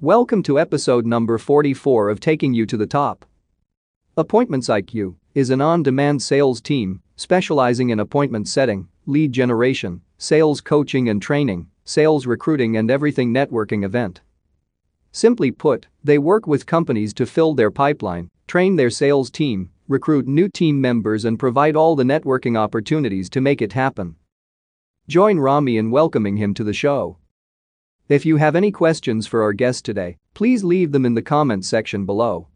Welcome to episode number 44 of Taking You to the Top. Appointments IQ is an on demand sales team specializing in appointment setting, lead generation, sales coaching and training, sales recruiting, and everything networking event. Simply put, they work with companies to fill their pipeline, train their sales team, recruit new team members, and provide all the networking opportunities to make it happen. Join Rami in welcoming him to the show. If you have any questions for our guest today, please leave them in the comments section below.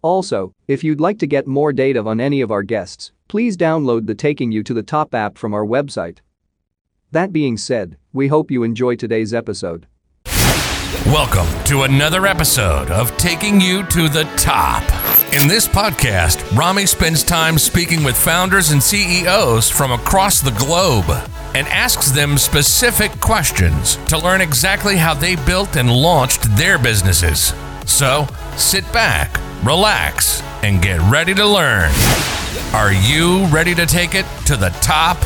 Also, if you'd like to get more data on any of our guests, please download the Taking You to the Top app from our website. That being said, we hope you enjoy today's episode. Welcome to another episode of Taking You to the Top. In this podcast, Rami spends time speaking with founders and CEOs from across the globe and asks them specific questions to learn exactly how they built and launched their businesses. So, sit back, relax, and get ready to learn. Are you ready to take it to the top?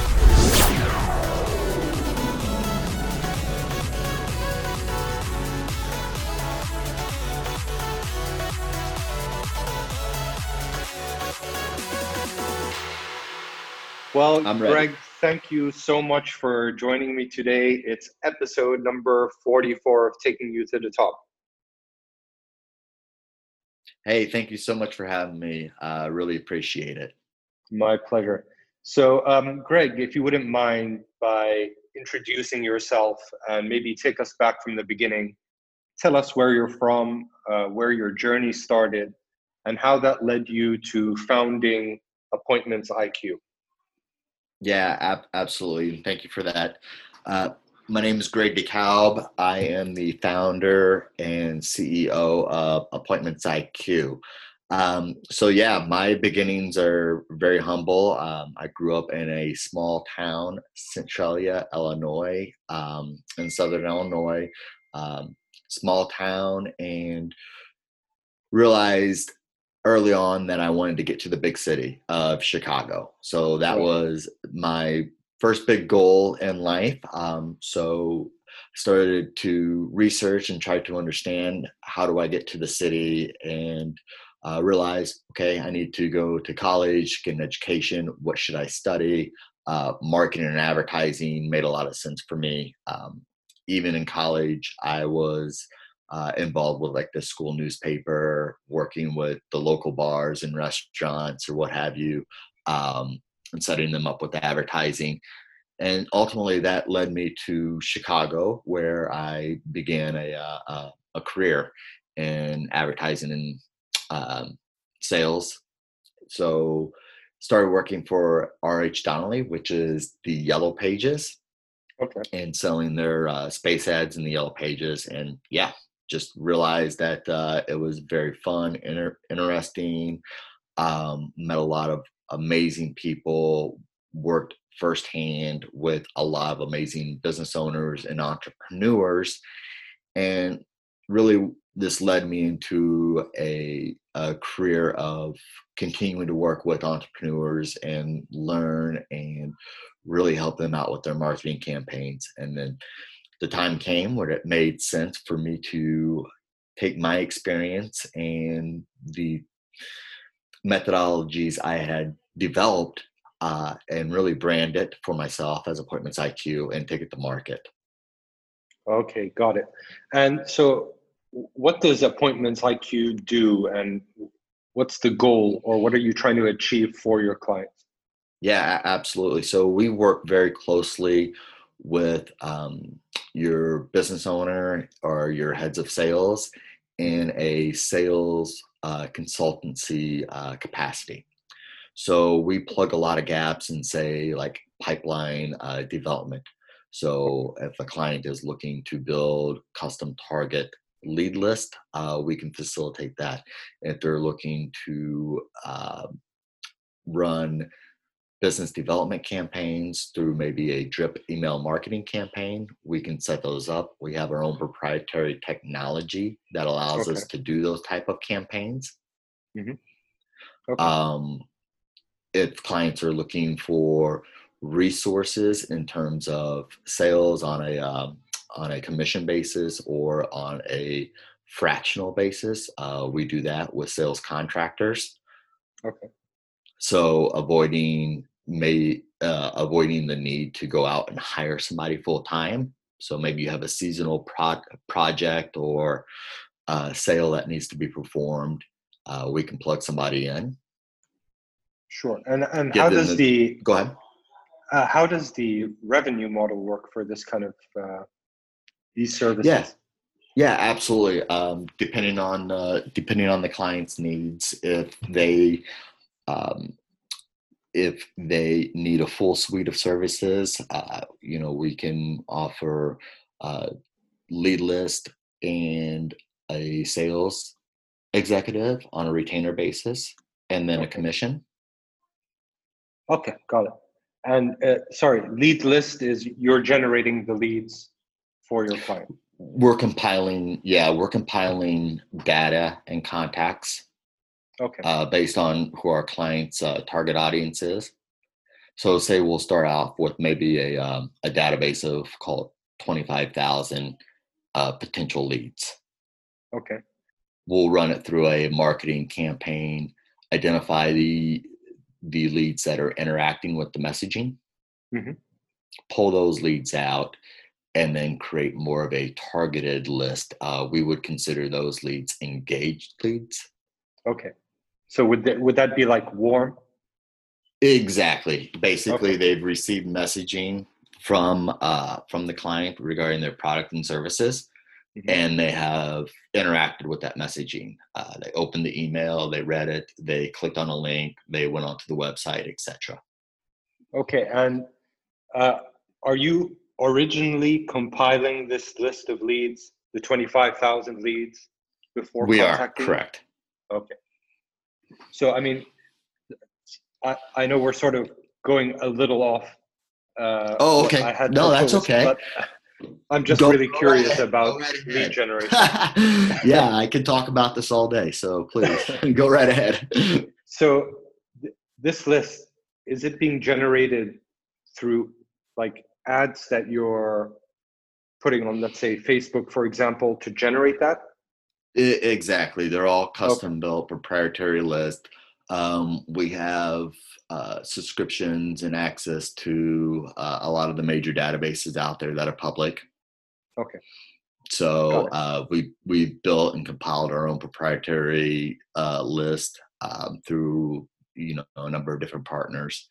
Well, I'm ready. Greg, thank you so much for joining me today. It's episode number 44 of Taking You to the Top. Hey, thank you so much for having me. I uh, really appreciate it. My pleasure. So, um, Greg, if you wouldn't mind by introducing yourself and maybe take us back from the beginning, tell us where you're from, uh, where your journey started, and how that led you to founding Appointments IQ. Yeah, ab- absolutely. Thank you for that. Uh, my name is Greg DeKalb. I am the founder and CEO of Appointments IQ. Um, so yeah, my beginnings are very humble. Um, I grew up in a small town, Centralia, Illinois, um, in Southern Illinois, um, small town, and realized early on that I wanted to get to the big city of Chicago. So that was my first big goal in life. Um, so started to research and try to understand how do I get to the city and uh, realized, okay, I need to go to college, get an education. What should I study? Uh, marketing and advertising made a lot of sense for me. Um, even in college, I was uh, involved with like the school newspaper, working with the local bars and restaurants or what have you, um, and setting them up with advertising. And ultimately, that led me to Chicago, where I began a, uh, a, a career in advertising and um, sales. So, started working for RH Donnelley, which is the Yellow Pages, Okay. and selling their uh, space ads in the Yellow Pages. And yeah, just realized that uh, it was very fun, inter- interesting. Um, met a lot of amazing people. Worked firsthand with a lot of amazing business owners and entrepreneurs, and really this led me into a, a career of continuing to work with entrepreneurs and learn and really help them out with their marketing campaigns and then the time came where it made sense for me to take my experience and the methodologies I had developed uh, and really brand it for myself as Appointments IQ and take it to market. Okay, got it. And so, what does Appointments IQ do, and what's the goal, or what are you trying to achieve for your clients? Yeah, absolutely. So we work very closely with um, your business owner or your heads of sales in a sales uh, consultancy uh, capacity. So we plug a lot of gaps in, say, like pipeline uh, development. So if a client is looking to build custom target lead list, uh, we can facilitate that. If they're looking to uh, run business development campaigns through maybe a drip email marketing campaign, we can set those up. We have our own proprietary technology that allows us to do those type of campaigns. Okay. Um, if clients are looking for resources in terms of sales on a um, on a commission basis or on a fractional basis. Uh, we do that with sales contractors. Okay. So avoiding may uh, avoiding the need to go out and hire somebody full time. So maybe you have a seasonal pro- project or a sale that needs to be performed. Uh, we can plug somebody in. Sure. And and Give how does the- the Go ahead. uh, how does the revenue model work for this kind of uh, these services? Yeah. Yeah, absolutely. Um, depending on uh, depending on the client's needs, if they um, if they need a full suite of services, uh, you know, we can offer uh, lead list and a sales executive on a retainer basis, and then a commission. Okay, got it. And uh, sorry, lead list is you're generating the leads for your client. We're compiling, yeah, we're compiling data and contacts Okay. uh, based on who our client's uh, target audience is. So, say we'll start off with maybe a um, a database of call it twenty five thousand uh, potential leads. Okay. We'll run it through a marketing campaign, identify the the leads that are interacting with the messaging, Mhm. pull those leads out, and then create more of a targeted list. Uh, we would consider those leads engaged leads. Okay. So would that would that be like warm? Exactly. Basically, Okay. they've received messaging from uh, from the client regarding their product and services, Mhm. and they have interacted with that messaging. Uh, they opened the email, they read it, they clicked on a link, they went onto the website, etc. Okay. And uh, are you originally compiling this list of leads, the twenty five thousand leads, before We are correct. Okay. So I mean, I I know we're sort of going a little off. Uh, Oh, okay. I had No, that's okay. I'm just Go- really curious ahead, about right lead generation. yeah, I can talk about this all day. So please go right ahead. So th- this list is it being generated through like ads that you're putting on, let's say Facebook, for example, to generate that? I- exactly. They're all oh. custom built proprietary list. Um, we have uh, subscriptions and access to uh, a lot of the major databases out there that are public. Okay. So uh, we we built and compiled our own proprietary uh, list um, through you know a number of different partners.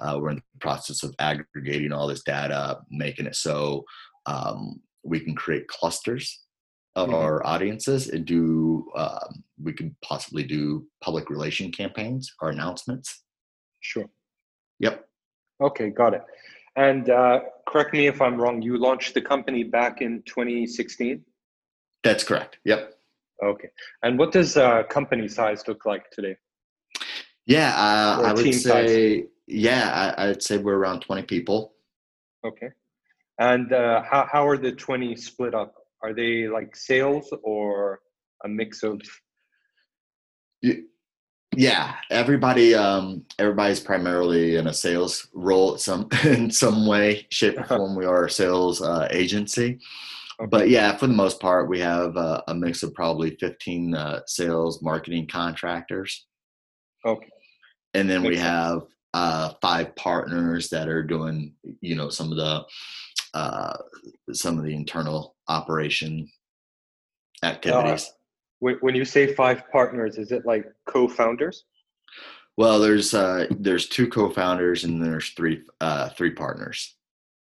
Uh, we're in the process of aggregating all this data, making it so um, we can create clusters of Mhm. our audiences and do um, we could possibly do public relation campaigns or announcements. Sure. Yep. Okay, got it. And uh, correct me if I'm wrong. You launched the company back in 2016. That's correct. Yep. Okay. And what does uh, company size look like today? Yeah, uh, I would team size. say yeah, I, I'd say we're around twenty people. Okay. And uh, how how are the 20 split up? Are they like sales or a mix of? Yeah, everybody um everybody's primarily in a sales role some in some way, shape or form. We are a sales uh, agency. But yeah, for the most part, we have uh, a mix of probably 15 uh, sales marketing contractors. Okay. And then we Makes sense. have uh, five partners that are doing, you know, some of the uh, some of the internal operation activities. When when you say five partners, is it like co-founders? Well, there's uh, there's two co-founders and there's three uh, three partners,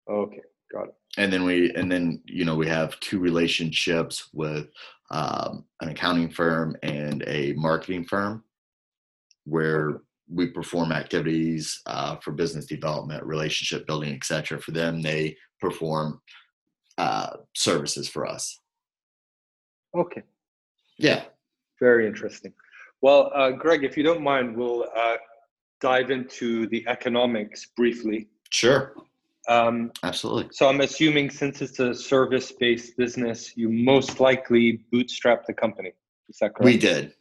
Okay, got it. and then we and then you know we have two relationships with um, an accounting firm and a marketing firm, where. We perform activities uh, for business development, relationship building, etc. For them, they perform uh, services for us. Okay, Yeah, very interesting. Well, uh, Greg, if you don't mind, we'll uh, dive into the economics briefly. sure, Um, absolutely. so I'm assuming since it's a service-based business, you most likely bootstrap the company. Is that correct? We did.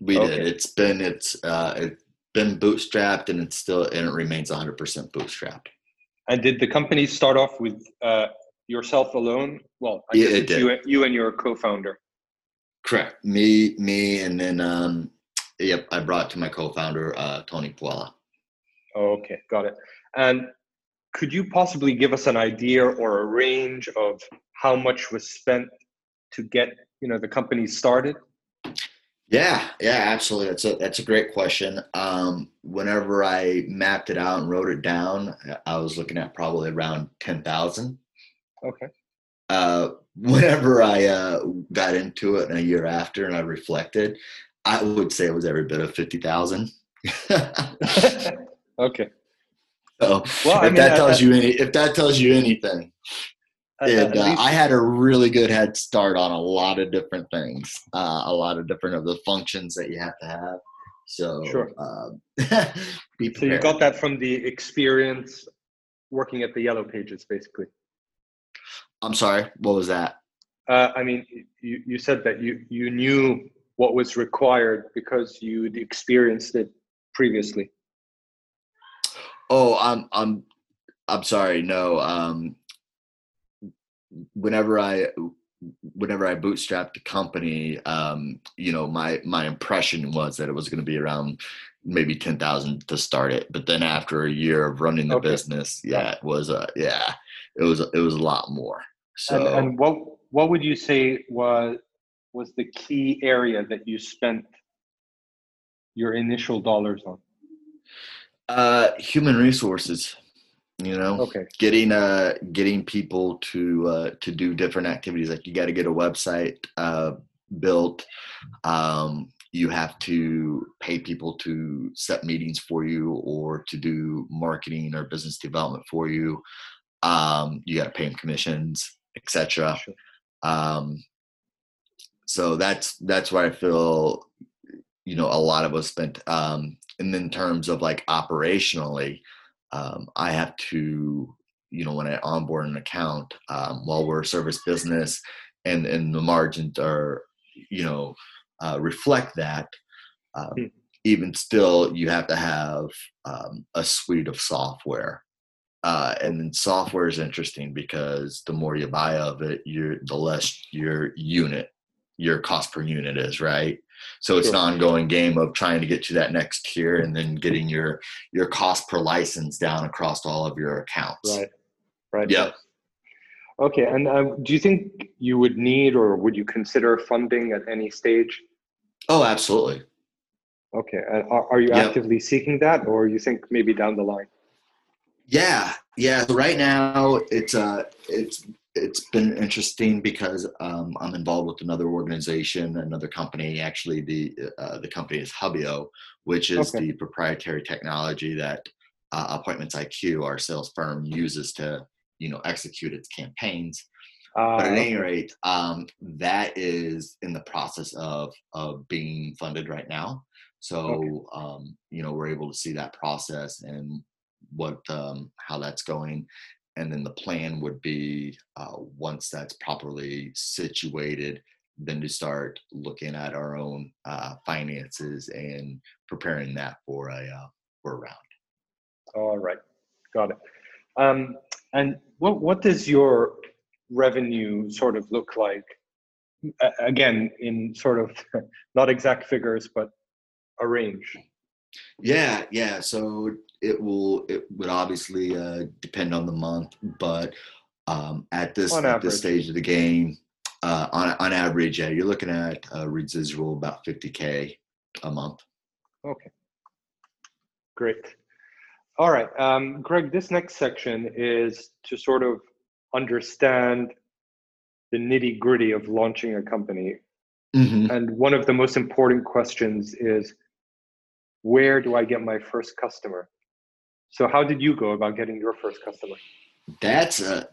We did. It's been it's uh it's been bootstrapped and it's still and it remains 100% bootstrapped. And did the company start off with uh, yourself alone? Well, I Yeah, guess it did. you, you and your co-founder. Correct. Me, me, and then um, yep, I brought to my co-founder uh, Tony Puella. Okay, got it. And could you possibly give us an idea or a range of how much was spent to get you know the company started? Yeah, yeah, absolutely. That's a that's a great question. Um, whenever I mapped it out and wrote it down, I was looking at probably around ten thousand. Okay. Uh, whenever I uh, got into it, a year after, and I reflected, I would say it was every bit of fifty thousand. okay. So Well, I if mean, that tells you any, if that tells you anything, and uh, I had a really good head start on a lot of different things, uh, a lot of different of the functions that you have to have. So, Sure. um, be so you got that from the experience working at the Yellow Pages, basically. I'm sorry. What was that? Uh, I mean, you, you said that you, you knew what was required because you'd experienced it previously. Oh, I'm I'm I'm sorry. No. Um, whenever I whenever I bootstrapped the company, um, you know, my my impression was that it was going to be around maybe ten thousand to start it. But then after a year of running the Okay. business, yeah, it was a yeah, it was it was a lot more. So And, and what what would you say was was the key area that you spent your initial dollars on? uh, human resources, you know. Okay. getting uh getting people to uh to do different activities like you got to get a website uh built um you have to pay people to set meetings for you or to do marketing or business development for you um you got to pay them commissions etc Sure. um so that's that's where i feel you know a lot of us spent um and in terms of like operationally um, I have to, you know, when I onboard an account, um, while we're a service business and, and the margins are, you know, uh, reflect that, um, Hmm. even still, you have to have um, a suite of software. Uh, and then software is interesting because the more you buy of it, you're, the less your unit, your cost per unit is, right? So it's Sure. an ongoing game of trying to get to that next tier and then getting your your cost per license down across all of your accounts. Right. Right. Yep. Okay. And uh, do you think you would need or would you consider funding at any stage? Oh, absolutely. Okay. And are, are you Yep. actively seeking that, or you think maybe down the line? Yeah, yeah. So right now, it's uh, it's it's been interesting because um, I'm involved with another organization, another company. Actually, the uh, the company is Hubio, which is Okay. the proprietary technology that uh, Appointments IQ, our sales firm, uses to you know execute its campaigns. Uh, but at any rate, um, that is in the process of of being funded right now. So um, you know we're able to see that process and what um, how that's going, and then the plan would be uh, once that's properly situated, then to start looking at our own uh, finances and preparing that for a uh, for a round. All right, got it. Um, and what what does your revenue sort of look like? A- Again, in sort of not exact figures, but a range. Yeah, yeah. So it will. It would obviously uh, depend on the month, but um, at this On at this stage of the game, uh, on on average, yeah, you're looking at uh, residual about 50k a month. Okay, great. All right, um, Greg. This next section is to sort of understand the nitty gritty of launching a company Mm-hmm. And one of the most important questions is where do I get my first customer? So, how did you go about getting your first customer? That's a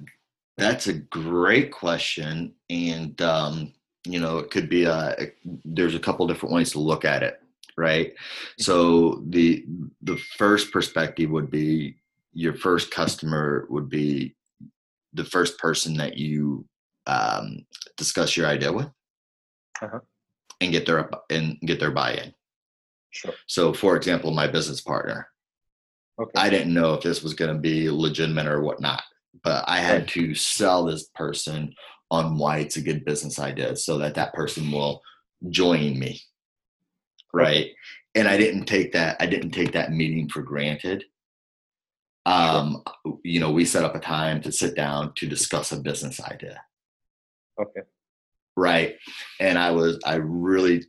that's a great question, and um, you know it could be a. There's a couple different ways to look at it, right? So the the first perspective would be your first customer would be the first person that you um, discuss your idea with, Uh-huh. and get their and get their buy-in. Sure. So, for example, my business partner, Okay. I didn't know if this was going to be legitimate or whatnot. but I had Right. to sell this person on why it's a good business idea so that that person will join me. Right. And I didn't take that, I didn't take that meeting for granted. Um, you know, we set up a time to sit down to discuss a business idea. Okay. Right. And I was, I really,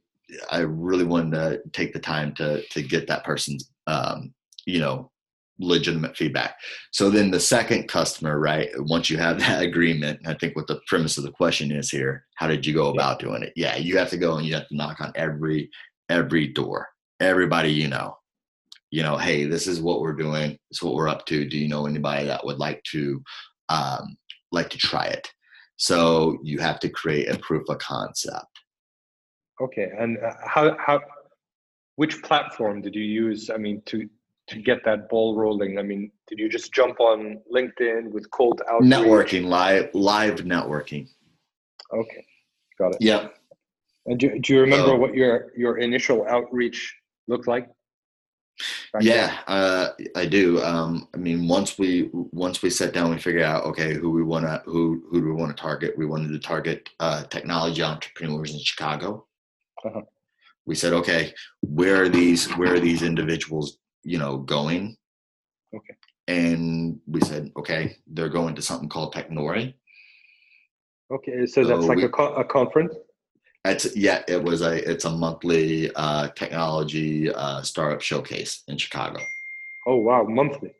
I really wanted to take the time to, to get that person's, um, you know, legitimate feedback. So then the second customer, right? Once you have that agreement, I think what the premise of the question is here, how did you go about doing it? Yeah, you have to go and you have to knock on every every door, everybody you know. You know, hey, this is what we're doing. This is what we're up to. Do you know anybody that would like to um, like to try it? So you have to create a proof of concept. Okay. And uh, how how which platform did you use? I mean, to to get that ball rolling. I mean, did you just jump on LinkedIn with cold outreach? Networking, live live networking. Okay, got it. Yeah. And do, do you remember So- what your your initial outreach looked like? Yeah, uh, I do. Um, I mean, once we once we sat down, we figured out okay who we want to who who do we want to target. We wanted to target uh, technology entrepreneurs in Chicago. Uh-huh. We said, okay, where are these where are these individuals you know going? Okay. And we said, okay, they're going to something called Technori. Okay, so that's like we- a, co- a conference. It's yeah, it was a it's a monthly uh, technology uh, startup showcase in Chicago. Oh wow, monthly.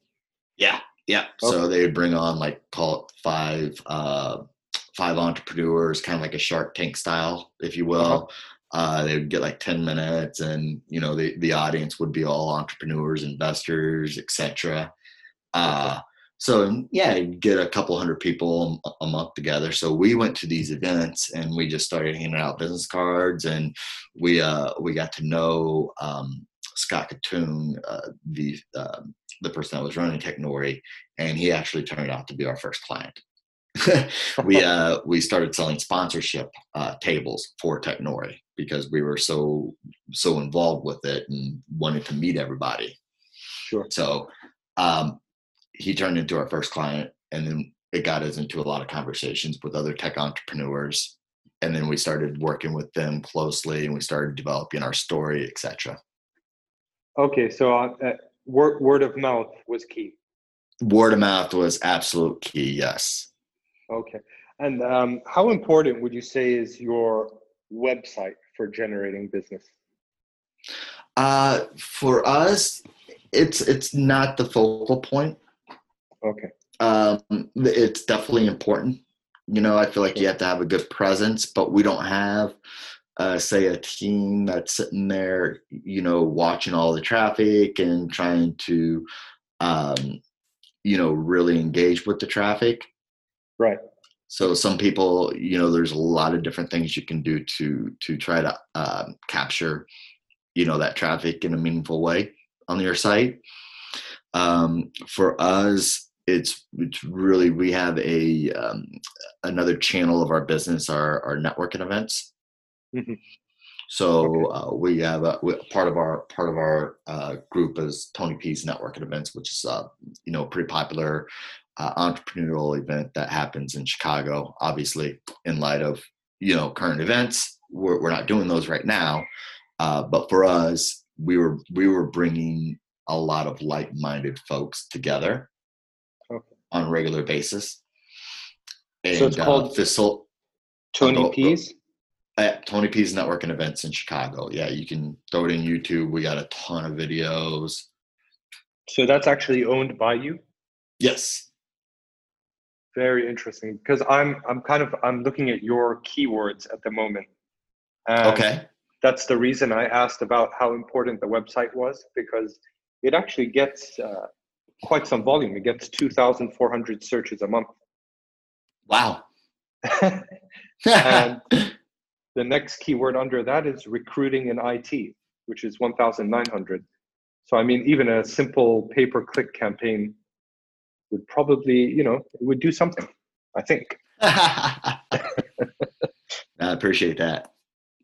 Yeah, yeah. So they would bring on like call it five uh five entrepreneurs, kind of like a Shark Tank style, if you will. Uh they would get like 10 minutes and you know the, the audience would be all entrepreneurs investors etc uh so yeah get a couple hundred people a, month together. So we went to these events and we just started handing out business cards and we uh we got to know um scott Kitun, uh the um the person that was running technori and he actually turned out to be our first client we uh we started selling sponsorship uh tables for technori because we were so so involved with it and wanted to meet everybody Sure. so um he turned into our first client and then it got us into a lot of conversations with other tech entrepreneurs and then we started working with them closely and we started developing our story etc Okay, so uh, uh, word word of mouth was key. word of mouth was absolute key yes Okay, and um, how important would you say is your website for generating business? uh for us it's it's not the focal point Okay, um, it's definitely important. You know, I feel like you have to have a good presence, but we don't have, uh, say, a team that's sitting there, you know, watching all the traffic and trying to, um, you know, really engage with the traffic. Right. So some people, you know, there's a lot of different things you can do to to try to um, capture, you know, that traffic in a meaningful way on your site. Um, for us, it's it's really we have a um, another channel of our business, our our networking events. Mhm. So uh, we have a we, part of our part of our uh, group is Tony P's networking events, which is uh, you know pretty popular uh, entrepreneurial event that happens in Chicago. Obviously, in light of you know current events, we're we're not doing those right now. Uh, but for us, we were we were bringing a lot of like-minded folks together Okay. on a regular basis. And, So it's uh, called- facil- Tony go- go- P's. Tony P's networking events in Chicago. Yeah, you can throw it in YouTube. We got a ton of videos. So that's actually owned by you. Yes. Very interesting because I'm I'm kind of I'm looking at your keywords at the moment. Okay. That's the reason I asked about how important the website was because it actually gets uh, quite some volume. It gets 2,400 searches a month. Wow. and the next keyword under that is recruiting in IT, which is 1,900. So I mean, even a simple pay-per-click campaign would probably, you know, it would do something. I think. I appreciate that.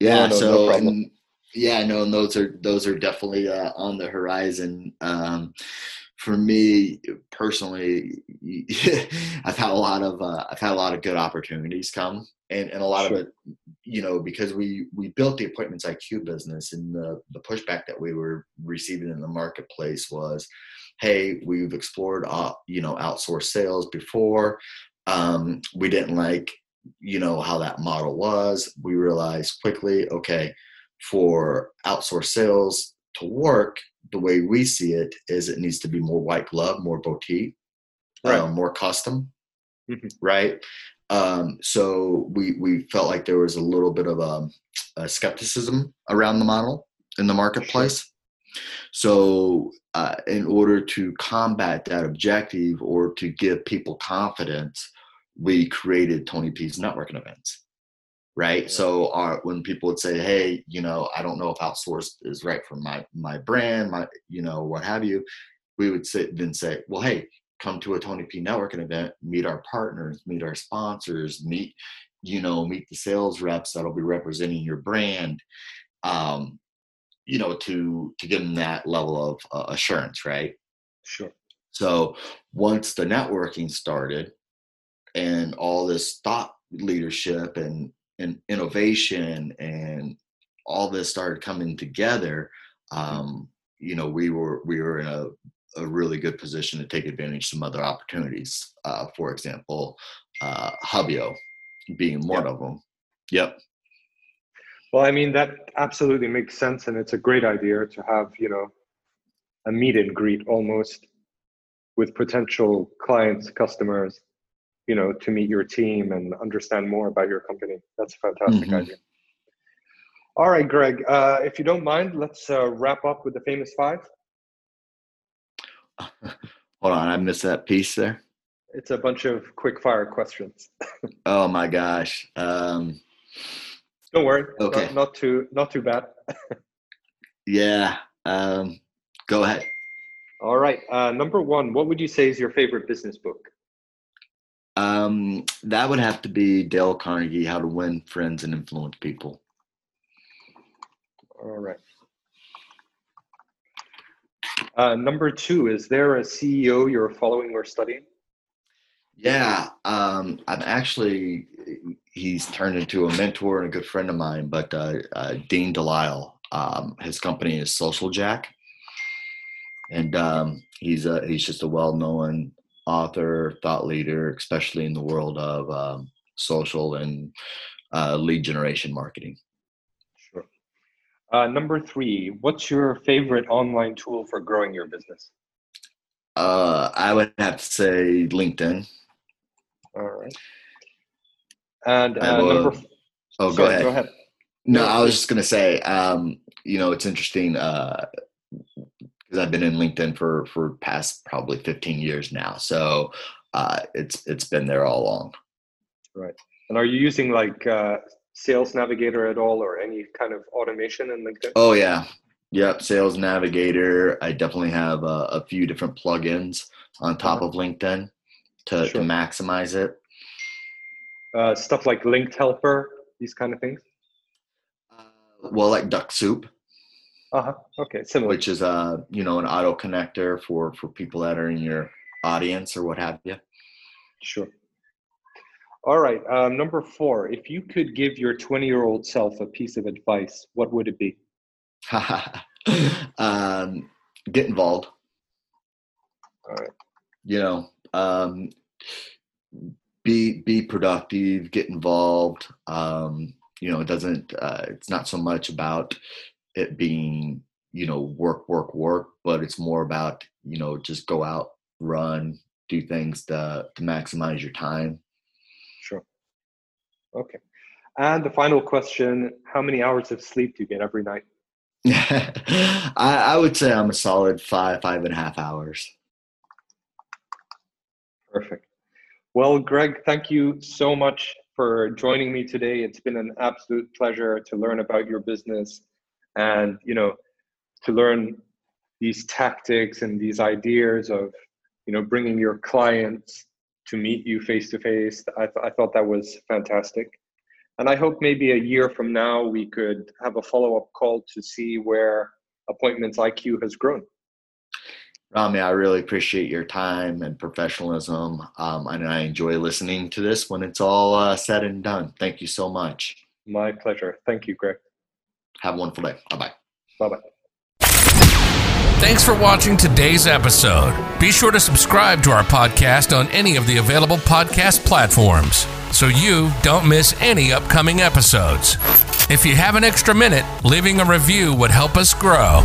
Yeah. No, no, no so problem. and yeah, no, and those are those are definitely uh, on the horizon. Um, for me personally, I've had a lot of uh, I've had a lot of good opportunities come, and, and a lot sure. of it, you know, because we we built the appointments IQ business, and the the pushback that we were receiving in the marketplace was, hey, we've explored uh, you know outsourced sales before, um, we didn't like you know how that model was. We realized quickly, okay, for outsourced sales to work, the way we see it is it needs to be more white glove, more boutique, right. um, more custom, mm-hmm. right? Um, so we we felt like there was a little bit of a, a skepticism around the model in the marketplace. So, uh, in order to combat that objective or to give people confidence, we created Tony P's networking events right? Yeah. So our, when people would say, "Hey, you know, I don't know if outsourced is right for my my brand, my you know, what have you," we would say, then say, "Well, hey, come to a Tony P networking event, meet our partners, meet our sponsors, meet you know, meet the sales reps that'll be representing your brand." Um, you know, to to give them that level of uh, assurance, right? Sure. So once the networking started, and all this thought leadership and and innovation and all this started coming together, um, you know, we were we were in a, a really good position to take advantage of some other opportunities. Uh, for example, uh, Hubio being one yep. of them. Yep. Well, I mean that absolutely makes sense, and it's a great idea to have you know a meet and greet almost with potential clients, customers, you know to meet your team and understand more about your company that's a fantastic mm-hmm. idea all right greg uh, if you don't mind let's uh, wrap up with the famous five hold on i missed that piece there. It's a bunch of quick fire questions. Oh my gosh um, don't worry okay. not, not too not too bad. Yeah um, go ahead. All right uh, number one what would you say is your favorite business book? Um, that would have to be Dale Carnegie, How to Win Friends and Influence People. All right. Uh, number two, is there a CEO you're following or studying? Yeah, um, I'm actually, he's turned into a mentor and a good friend of mine, but uh, uh, Dean Delisle, um, his company is Social Jack. And um, he's a, he's just a well-known author, thought leader, especially in the world of um, social and uh, lead generation marketing. Uh, number three, what's your favorite online tool for growing your business? Uh, I would have to say LinkedIn. All right. And uh, number. F- oh, Sorry, go ahead. Go ahead. No, I was just gonna say, um, you know, it's interesting. Uh, because I've been in LinkedIn for for past probably 15 years now. So uh, it's it's been there all along. Right. And are you using like uh, Sales Navigator at all, or any kind of automation in LinkedIn? Oh yeah, yep. Sales Navigator. I definitely have a, a few different plugins on top uh-huh. of LinkedIn to, sure. to maximize it. Uh, stuff like Linked Helper, these kind of things. Uh, well, like Dux-Soup. Uh-huh. Okay, similar. Which is uh, you know, an auto connector for for people that are in your audience or what have you. Sure. All right. Um, number four, if you could give your 20 year old self a piece of advice, what would it be? um, get involved. All right. You know, um, be be productive, get involved. Um, you know, it doesn't. Uh, it's not so much about it being you know work work work but it's more about you know just go out run do things to to maximize your time okay. And the final question how many hours of sleep do you get every night? I, I would say i'm a solid five five and a half hours. Perfect. Well greg thank you so much for joining me today. It's been an absolute pleasure to learn about your business and you know to learn these tactics and these ideas of you know bringing your clients to meet you face to face I, thought that was fantastic and i hope maybe a year from now we could have a follow-up call to see where appointments iq has grown Rami, I really appreciate your time and professionalism, um, and I enjoy listening to this when it's all uh, said and done. Thank you so much. My pleasure. Thank you, Greg. Have a wonderful day. Bye bye. Bye bye. Thanks for watching today's episode. Be sure to subscribe to our podcast on any of the available podcast platforms so you don't miss any upcoming episodes. If you have an extra minute, leaving a review would help us grow.